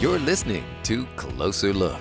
You're listening to Closer Look.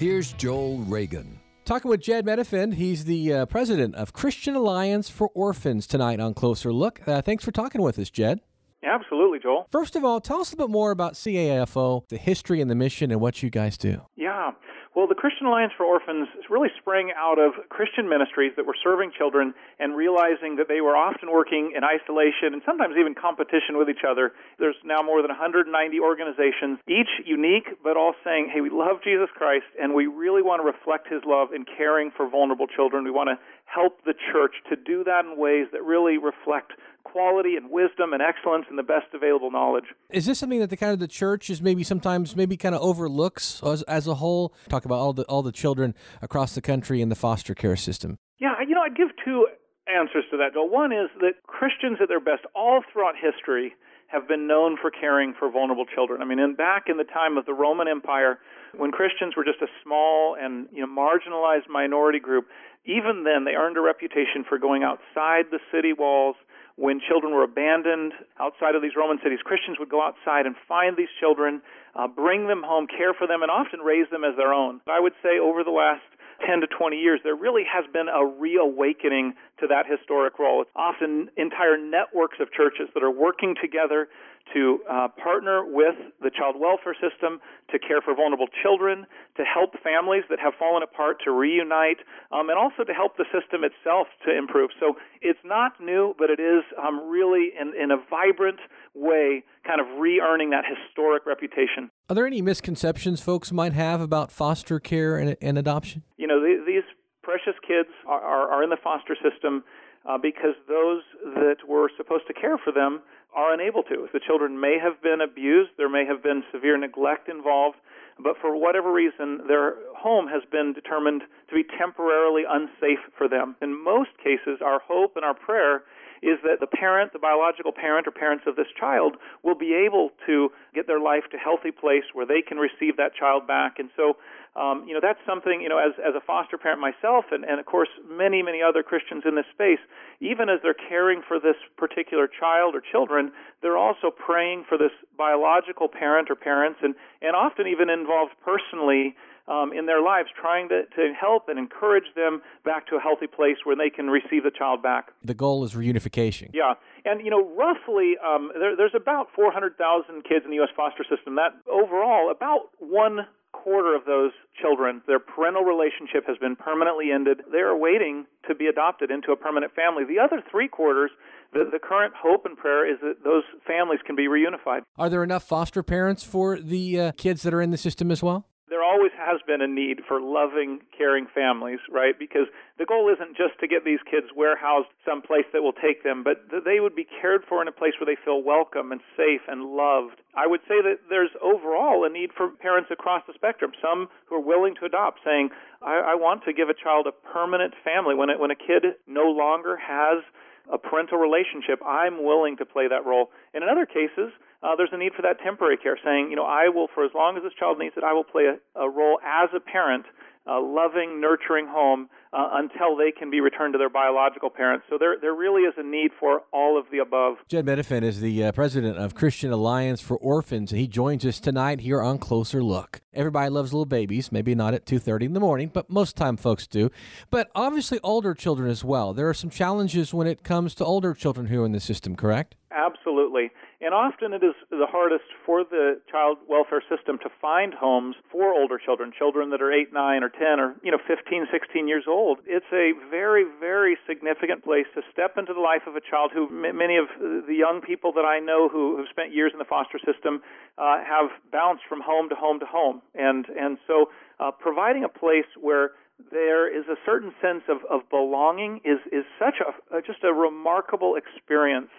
Here's Joel Reagan. Talking with Jed Medefind. He's the uh, president of Christian Alliance for Orphans tonight on Closer Look. Uh, thanks for talking with us, Jed. Absolutely, Joel. First of all, tell us a bit more about CAFO, the history and the mission, and what you guys do. Yeah. Well, the Christian Alliance for Orphans really sprang out of Christian ministries that were serving children and realizing that they were often working in isolation and sometimes even competition with each other. There's now more than 190 organizations, each unique, but all saying, hey, we love Jesus Christ and we really want to reflect his love in caring for vulnerable children. We want to help the church to do that in ways that really reflect quality and wisdom and excellence and the best available knowledge. Is this something that the kind of the church is maybe sometimes maybe kind of overlooks as, as a whole? Talk about all the all the children across the country in the foster care system. Yeah, you know, I'd give two answers to that. Joel. One is that Christians at their best all throughout history have been known for caring for vulnerable children. I mean, in, back in the time of the Roman Empire, when Christians were just a small and you know marginalized minority group, even then they earned a reputation for going outside the city walls when children were abandoned outside of these Roman cities, Christians would go outside and find these children, uh, bring them home, care for them, and often raise them as their own. I would say over the last 10 to 20 years, there really has been a reawakening to that historic role. It's often entire networks of churches that are working together to uh, partner with the child welfare system to care for vulnerable children, to help families that have fallen apart to reunite, um, and also to help the system itself to improve. So it's not new, but it is um, really in, in a vibrant way kind of re earning that historic reputation. Are there any misconceptions folks might have about foster care and, and adoption? You know, these precious kids are, are, are in the foster system uh, because those that were supposed to care for them are unable to. The children may have been abused, there may have been severe neglect involved, but for whatever reason, their home has been determined to be temporarily unsafe for them. In most cases, our hope and our prayer is that the parent, the biological parent or parents of this child, will be able to get their life to a healthy place where they can receive that child back. And so um, you know, that's something, you know, as, as a foster parent myself, and, and of course many, many other Christians in this space, even as they're caring for this particular child or children, they're also praying for this biological parent or parents, and, and often even involved personally um, in their lives, trying to, to help and encourage them back to a healthy place where they can receive the child back. The goal is reunification. Yeah. And, you know, roughly, um, there, there's about 400,000 kids in the U.S. foster system. That overall, about one quarter of those children, their parental relationship has been permanently ended. They are waiting to be adopted into a permanent family. The other three quarters, the, the current hope and prayer is that those families can be reunified. Are there enough foster parents for the uh, kids that are in the system as well? There always has been a need for loving, caring families, right? Because the goal isn't just to get these kids warehoused someplace that will take them, but that they would be cared for in a place where they feel welcome and safe and loved. I would say that there's overall a need for parents across the spectrum, some who are willing to adopt, saying, I, I want to give a child a permanent family. When, it, when a kid no longer has a parental relationship, I'm willing to play that role. And in other cases, uh, there's a need for that temporary care, saying, you know, I will, for as long as this child needs it, I will play a, a role as a parent, a loving, nurturing home uh, until they can be returned to their biological parents. So there, there really is a need for all of the above. Jed Medefind is the uh, president of Christian Alliance for Orphans, and he joins us tonight here on Closer Look. Everybody loves little babies, maybe not at 2.30 in the morning, but most time folks do. But obviously older children as well. There are some challenges when it comes to older children who are in the system, correct? Absolutely. And often it is the hardest for the child welfare system to find homes for older children, children that are 8, 9, or 10, or, you know, 15, 16 years old. It's a very, very significant place to step into the life of a child who many of the young people that I know who have spent years in the foster system uh, have bounced from home to home to home. And, and so uh, providing a place where there is a certain sense of, of belonging is, is such a, just a remarkable experience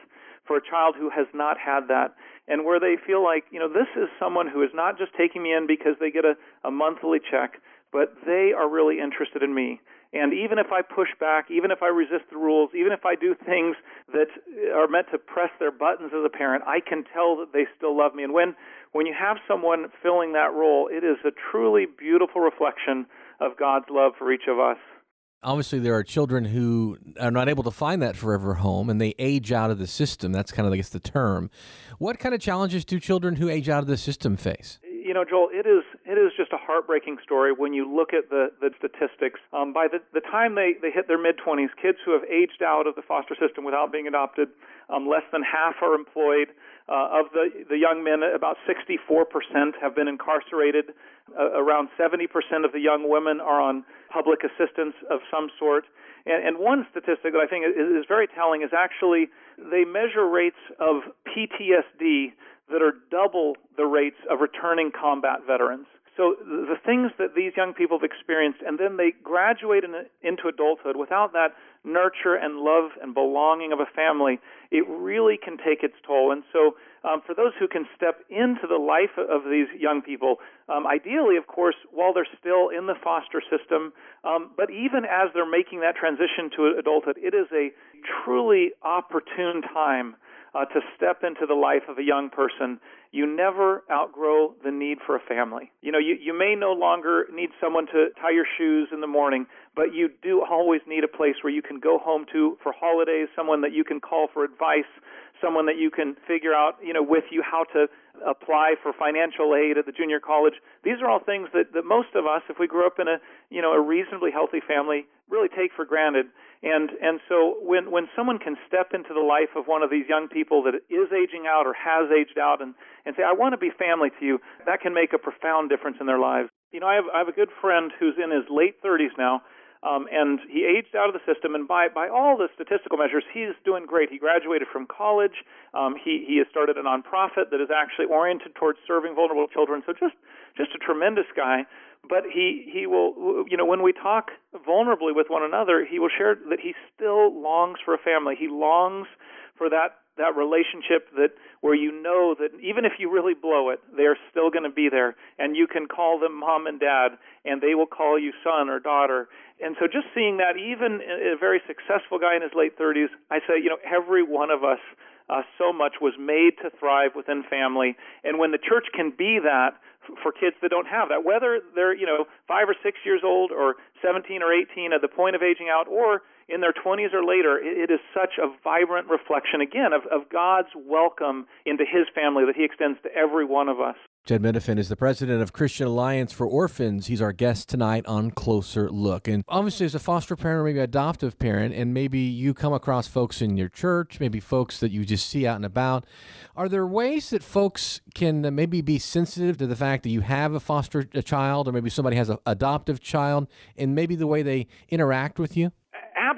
for a child who has not had that and where they feel like, you know, this is someone who is not just taking me in because they get a, a monthly check, but they are really interested in me. And even if I push back, even if I resist the rules, even if I do things that are meant to press their buttons as a parent, I can tell that they still love me. And when, when you have someone filling that role, it is a truly beautiful reflection of God's love for each of us obviously there are children who are not able to find that forever home and they age out of the system. That's kind of i guess the term. What kind of challenges do children who age out of the system face You know, Joel, it is it is just a heartbreaking story when you look at the the statistics. Um, by the the time they they hit their mid 20s, kids who have aged out of the foster system without being adopted, um, less than half are employed. Uh, of the the young men, about 64% have been incarcerated. Uh, around 70% of the young women are on public assistance of some sort. And, and one statistic that I think is, is very telling is actually they measure rates of PTSD that are double the rates of returning combat veterans. So the things that these young people have experienced, and then they graduate in, into adulthood without that nurture and love and belonging of a family, it really can take its toll. And so, um, for those who can step into the life of these young people, um, ideally, of course, while they're still in the foster system, um, but even as they're making that transition to adulthood, it is a truly opportune time uh, to step into the life of a young person, you never outgrow the need for a family. You know, you, you may no longer need someone to tie your shoes in the morning, but you do always need a place where you can go home to for holidays, someone that you can call for advice, someone that you can figure out, you know, with you how to apply for financial aid at the junior college. These are all things that, that most of us, if we grew up in a, you know, a reasonably healthy family, really take for granted. And and so when when someone can step into the life of one of these young people that is aging out or has aged out and and say I want to be family to you, that can make a profound difference in their lives. You know, I have I have a good friend who's in his late 30s now. Um, and he aged out of the system, and by by all the statistical measures, he's doing great. He graduated from college. Um, he he has started a nonprofit that is actually oriented towards serving vulnerable children. So just just a tremendous guy but he he will you know when we talk vulnerably with one another he will share that he still longs for a family he longs for that that relationship that where you know that even if you really blow it they're still going to be there and you can call them mom and dad and they will call you son or daughter. And so just seeing that even a very successful guy in his late 30s i say you know every one of us uh, so much was made to thrive within family. And when the church can be that for kids that don't have that, whether they're you know five or six years old or 17 or 18 at the point of aging out, or in their 20s or later, it is such a vibrant reflection again of, of God's welcome into His family that He extends to every one of us. Jed Medefind is the president of Christian Alliance for Orphans. He's our guest tonight on Closer Look. And obviously, as a foster parent or maybe adoptive parent, and maybe you come across folks in your church, maybe folks that you just see out and about, are there ways that folks can maybe be sensitive to the fact that you have a foster child or maybe somebody has an adoptive child and maybe the way they interact with you?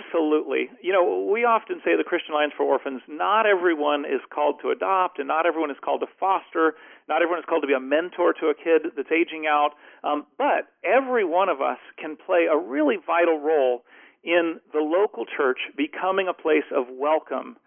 Absolutely. You know, we often say the Christian Alliance for Orphans, not everyone is called to adopt and not everyone is called to foster. Not everyone is called to be a mentor to a kid that's aging out. Um, but every one of us can play a really vital role in the local church becoming a place of welcome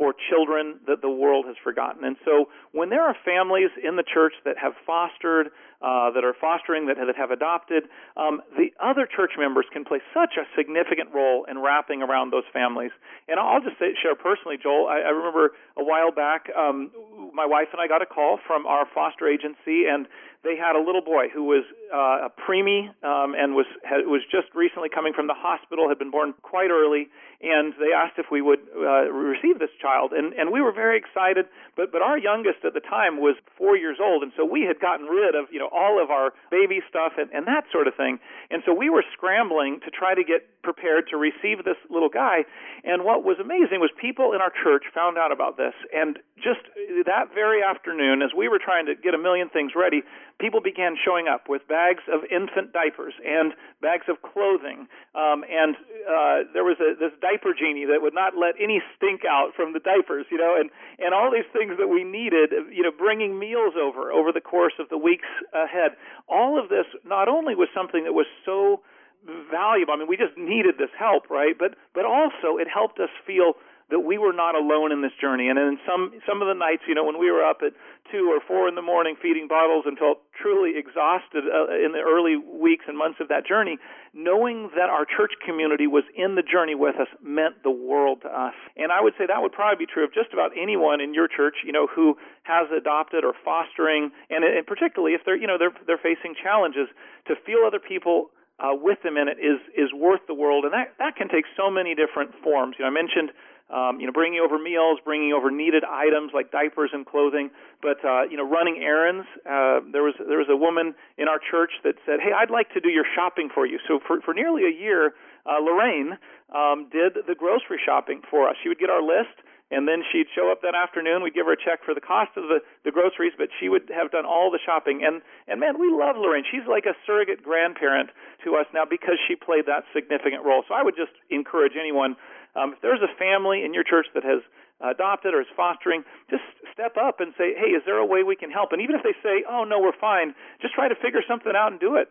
for children that the world has forgotten. And so when there are families in the church that have fostered, uh, that are fostering, that, that have adopted, um, the other church members can play such a significant role in wrapping around those families. And I'll just say, share personally, Joel, I, I remember a while back, um, my wife and I got a call from our foster agency, and they had a little boy who was uh, a preemie um, and was had, was just recently coming from the hospital, had been born quite early, and they asked if we would uh, receive this child, and and we were very excited. But but our youngest at the time was four years old, and so we had gotten rid of you know all of our baby stuff and, and that sort of thing, and so we were scrambling to try to get prepared to receive this little guy. And what was amazing was people in our church found out about this, and just that very afternoon, as we were trying to get a million things ready, people began showing up with bags of infant diapers and bags of clothing. Um, and uh, there was a, this diaper genie that would not let any stink out from the diapers, you know, and, and all these things that we needed, you know, bringing meals over over the course of the weeks ahead. All of this not only was something that was so valuable. I mean, we just needed this help, right? But but also it helped us feel that we were not alone in this journey. And in some some of the nights, you know, when we were up at two or four in the morning feeding bottles and felt truly exhausted uh, in the early weeks and months of that journey, knowing that our church community was in the journey with us meant the world to us. And I would say that would probably be true of just about anyone in your church, you know, who has adopted or fostering, and, and particularly if they're you know they're they're facing challenges, to feel other people uh, with them in it is is worth the world, and that that can take so many different forms. You know, I mentioned um, you know, bringing over meals, bringing over needed items like diapers and clothing, but uh, you know, running errands. Uh, there was there was a woman in our church that said, "Hey, I'd like to do your shopping for you." So for for nearly a year, uh, Lorraine um, did the grocery shopping for us. She would get our list and then she'd show up that afternoon. We'd give her a check for the cost of the, the groceries, but she would have done all the shopping. And and man, we love Lorraine. She's like a surrogate grandparent to us now because she played that significant role. So I would just encourage anyone, um, if there's a family in your church that has adopted or is fostering, just step up and say, hey, is there a way we can help? And even if they say, oh no, we're fine, just try to figure something out and do it.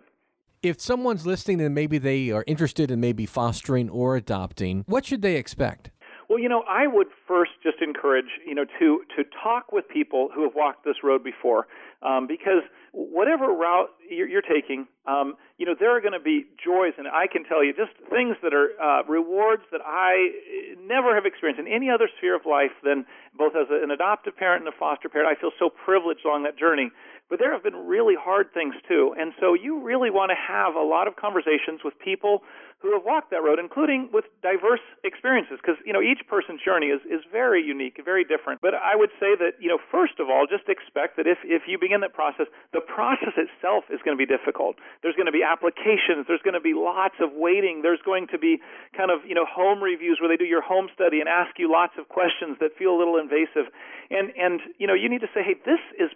If someone's listening and maybe they are interested in maybe fostering or adopting, what should they expect? Well, you know, I would first just encourage you know to to talk with people who have walked this road before, um, because whatever route you're, you're taking, um, you know, there are going to be joys, and I can tell you just things that are uh, rewards that I never have experienced in any other sphere of life than both as an adoptive parent and a foster parent. I feel so privileged along that journey. But there have been really hard things too, and so you really want to have a lot of conversations with people who have walked that road, including with diverse experiences, because you know each person's journey is is very unique, very different. But I would say that you know first of all, just expect that if if you begin that process, the process itself is going to be difficult. There's going to be applications. There's going to be lots of waiting. There's going to be kind of you know home reviews where they do your home study and ask you lots of questions that feel a little invasive, and and you know you need to say, hey, this is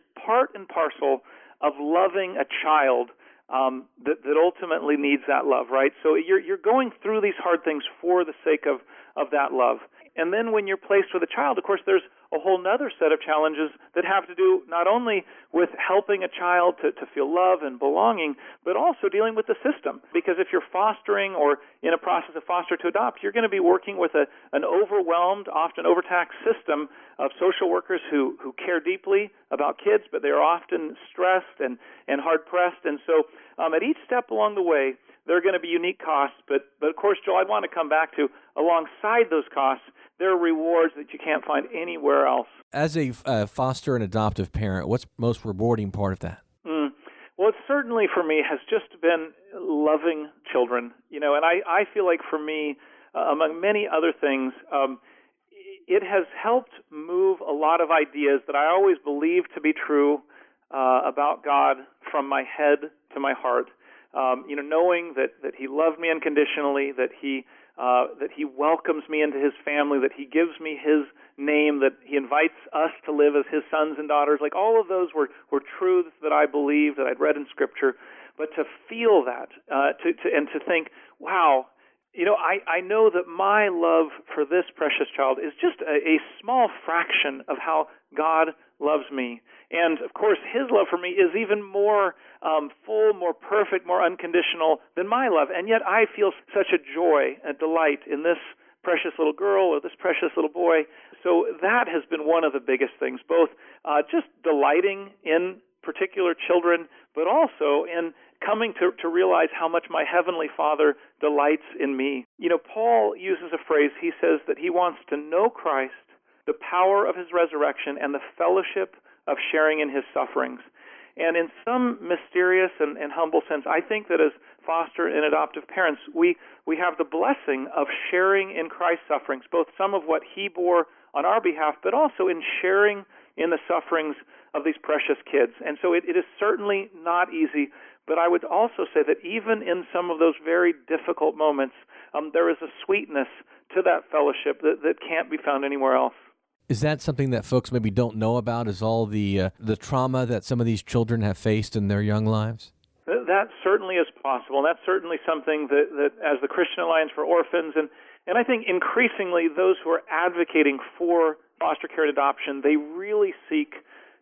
parcel of loving a child um, that, that ultimately needs that love, right? So you're you're going through these hard things for the sake of of that love. And then when you're placed with a child, of course, there's a whole other set of challenges that have to do not only with helping a child to, to feel love and belonging, but also dealing with the system. Because if you're fostering or in a process of foster to adopt, you're going to be working with a, an overwhelmed, often overtaxed system of social workers who, who care deeply about kids, but they are often stressed and, and hard pressed. And so um, at each step along the way, there are going to be unique costs, but, but of course, Joel, I'd want to come back to alongside those costs, there are rewards that you can't find anywhere else. As a uh, foster and adoptive parent, what's most rewarding part of that? Mm. Well, it certainly for me has just been loving children, you know, and I, I feel like for me, uh, among many other things, um, it has helped move a lot of ideas that I always believed to be true uh, about God from my head to my heart. Um, you know, knowing that that He loved me unconditionally, that He uh, that He welcomes me into His family, that He gives me His name, that He invites us to live as His sons and daughters. Like all of those were were truths that I believed that I'd read in Scripture. But to feel that, uh, to, to and to think, wow, you know, I, I know that my love for this precious child is just a, a small fraction of how God loves me. And of course, his love for me is even more um, full, more perfect, more unconditional than my love. And yet I feel such a joy, a delight in this precious little girl or this precious little boy. So that has been one of the biggest things, both uh, just delighting in particular children, but also in coming to, to realize how much my Heavenly Father delights in me. You know, Paul uses a phrase, he says that he wants to know Christ, the power of his resurrection, and the fellowship of sharing in his sufferings. And in some mysterious and, and humble sense, I think that as foster and adoptive parents, we, we have the blessing of sharing in Christ's sufferings, both some of what he bore on our behalf, but also in sharing in the sufferings of these precious kids. And so it, it is certainly not easy, but I would also say that even in some of those very difficult moments, um, there is a sweetness to that fellowship that, that can't be found anywhere else. Is that something that folks maybe don't know about? Is all the uh, the trauma that some of these children have faced in their young lives? That certainly is possible. That's certainly something that, that, as the Christian Alliance for Orphans, and and I think increasingly those who are advocating for foster care and adoption, they really seek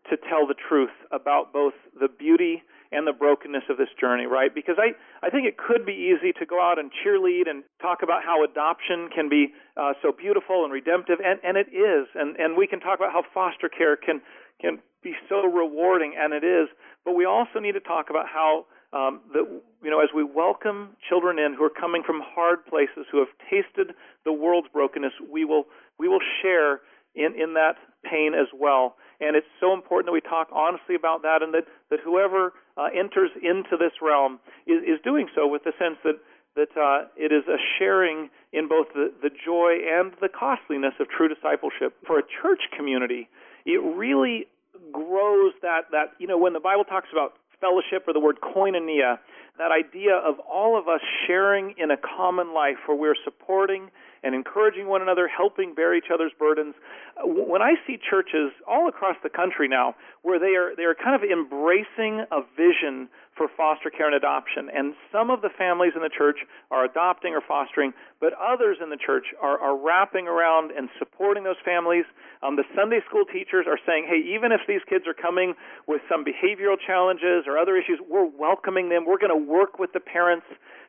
to tell the truth about both the beauty and the brokenness of this journey, right? Because I, I think it could be easy to go out and cheerlead and talk about how adoption can be uh, so beautiful and redemptive, and, and it is. And, and we can talk about how foster care can, can be so rewarding, and it is. But we also need to talk about how um, that you know as we welcome children in who are coming from hard places, who have tasted the world's brokenness, we will we will share in in that pain as well. And it's so important that we talk honestly about that, and that that whoever uh, enters into this realm is, is doing so with the sense that that uh, it is a sharing in both the, the joy and the costliness of true discipleship. For a church community, it really grows that, that you know, when the Bible talks about fellowship or the word koinonia, that idea of all of us sharing in a common life where we're supporting and encouraging one another, helping bear each other's burdens. Uh, when I see churches all across the country now where they are they are kind of embracing a vision for foster care and adoption, and some of the families in the church are adopting or fostering, but others in the church are, are wrapping around and supporting those families. Um, the Sunday school teachers are saying, hey, even if these kids are coming with some behavioral challenges or other issues, we're welcoming them. We're going to work with the parents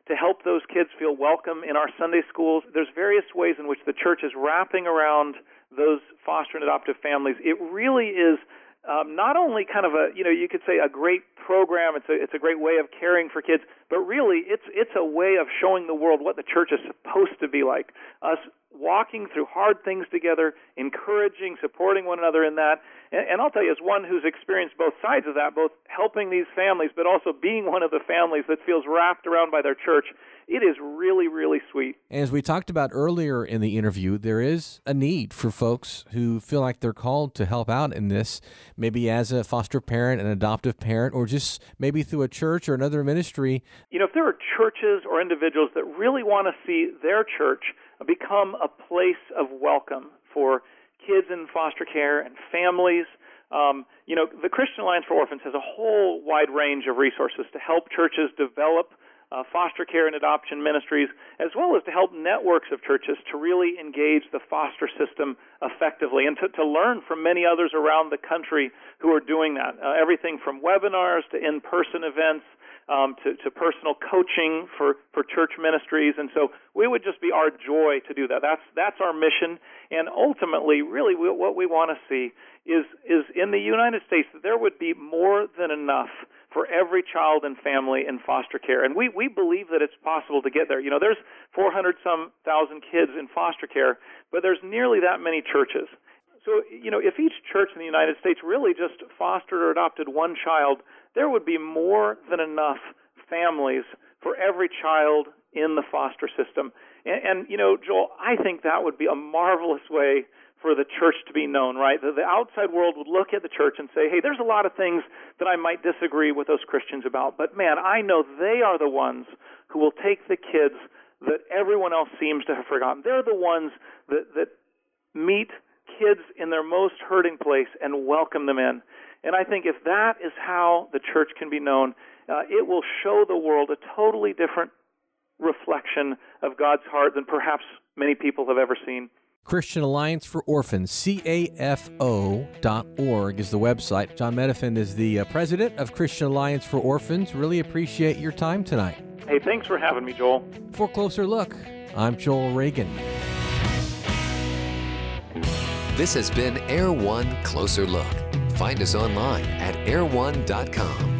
to help those kids feel welcome in our Sunday schools. There's various ways in which the church is wrapping around those foster and adoptive families. It really is um, not only kind of a you know you could say a great program it's a it's a great way of caring for kids but really it's it's a way of showing the world what the church is supposed to be like. Us walking through hard things together, encouraging, supporting one another in that. And, and, I'll tell you, as one who's experienced both sides of that, both helping these families, but also being one of the families that feels wrapped around by their church, it is really, really sweet. As we talked about earlier in the interview, there is a need for folks who feel like they're called to help out in this, maybe as a foster parent, an adoptive parent, or just maybe through a church or another ministry. You know, if there are churches or individuals that really want to see their church become a place of welcome for kids in foster care and families. Um, you know, the Christian Alliance for Orphans has a whole wide range of resources to help churches develop uh, foster care and adoption ministries, as well as to help networks of churches to really engage the foster system effectively and to, to learn from many others around the country who are doing that. Uh, everything from webinars to in person events um, to, to personal coaching for, for church ministries. And so we would just be our joy to do that. That's, that's our mission. And ultimately, really, we, what we want to see is, is in the United States there would be more than enough for every child and family in foster care. And we, we believe that it's possible to get there. You know, there's 400 some thousand kids in foster care, but there's nearly that many churches. So, you know, if each church in the United States really just fostered or adopted one child, there would be more than enough families for every child in the foster system. And, and you know, Joel, I think that would be a marvelous way for the church to be known, right? The, the outside world would look at the church and say, hey, there's a lot of things that I might disagree with those Christians about, but man, I know they are the ones who will take the kids that everyone else seems to have forgotten. They're the ones that, that meet kids in their most hurting place and welcome them in. And I think if that is how the church can be known, uh, it will show the world a totally different reflection of God's heart than perhaps many people have ever seen. Christian Alliance for Orphans, CAFO.org is the website. John Medefind is the uh, president of Christian Alliance for Orphans. Really appreciate your time tonight. Hey, thanks for having me, Joel. For a closer look, I'm Joel Reagan. This has been Air One Closer Look. Find us online at airone.com.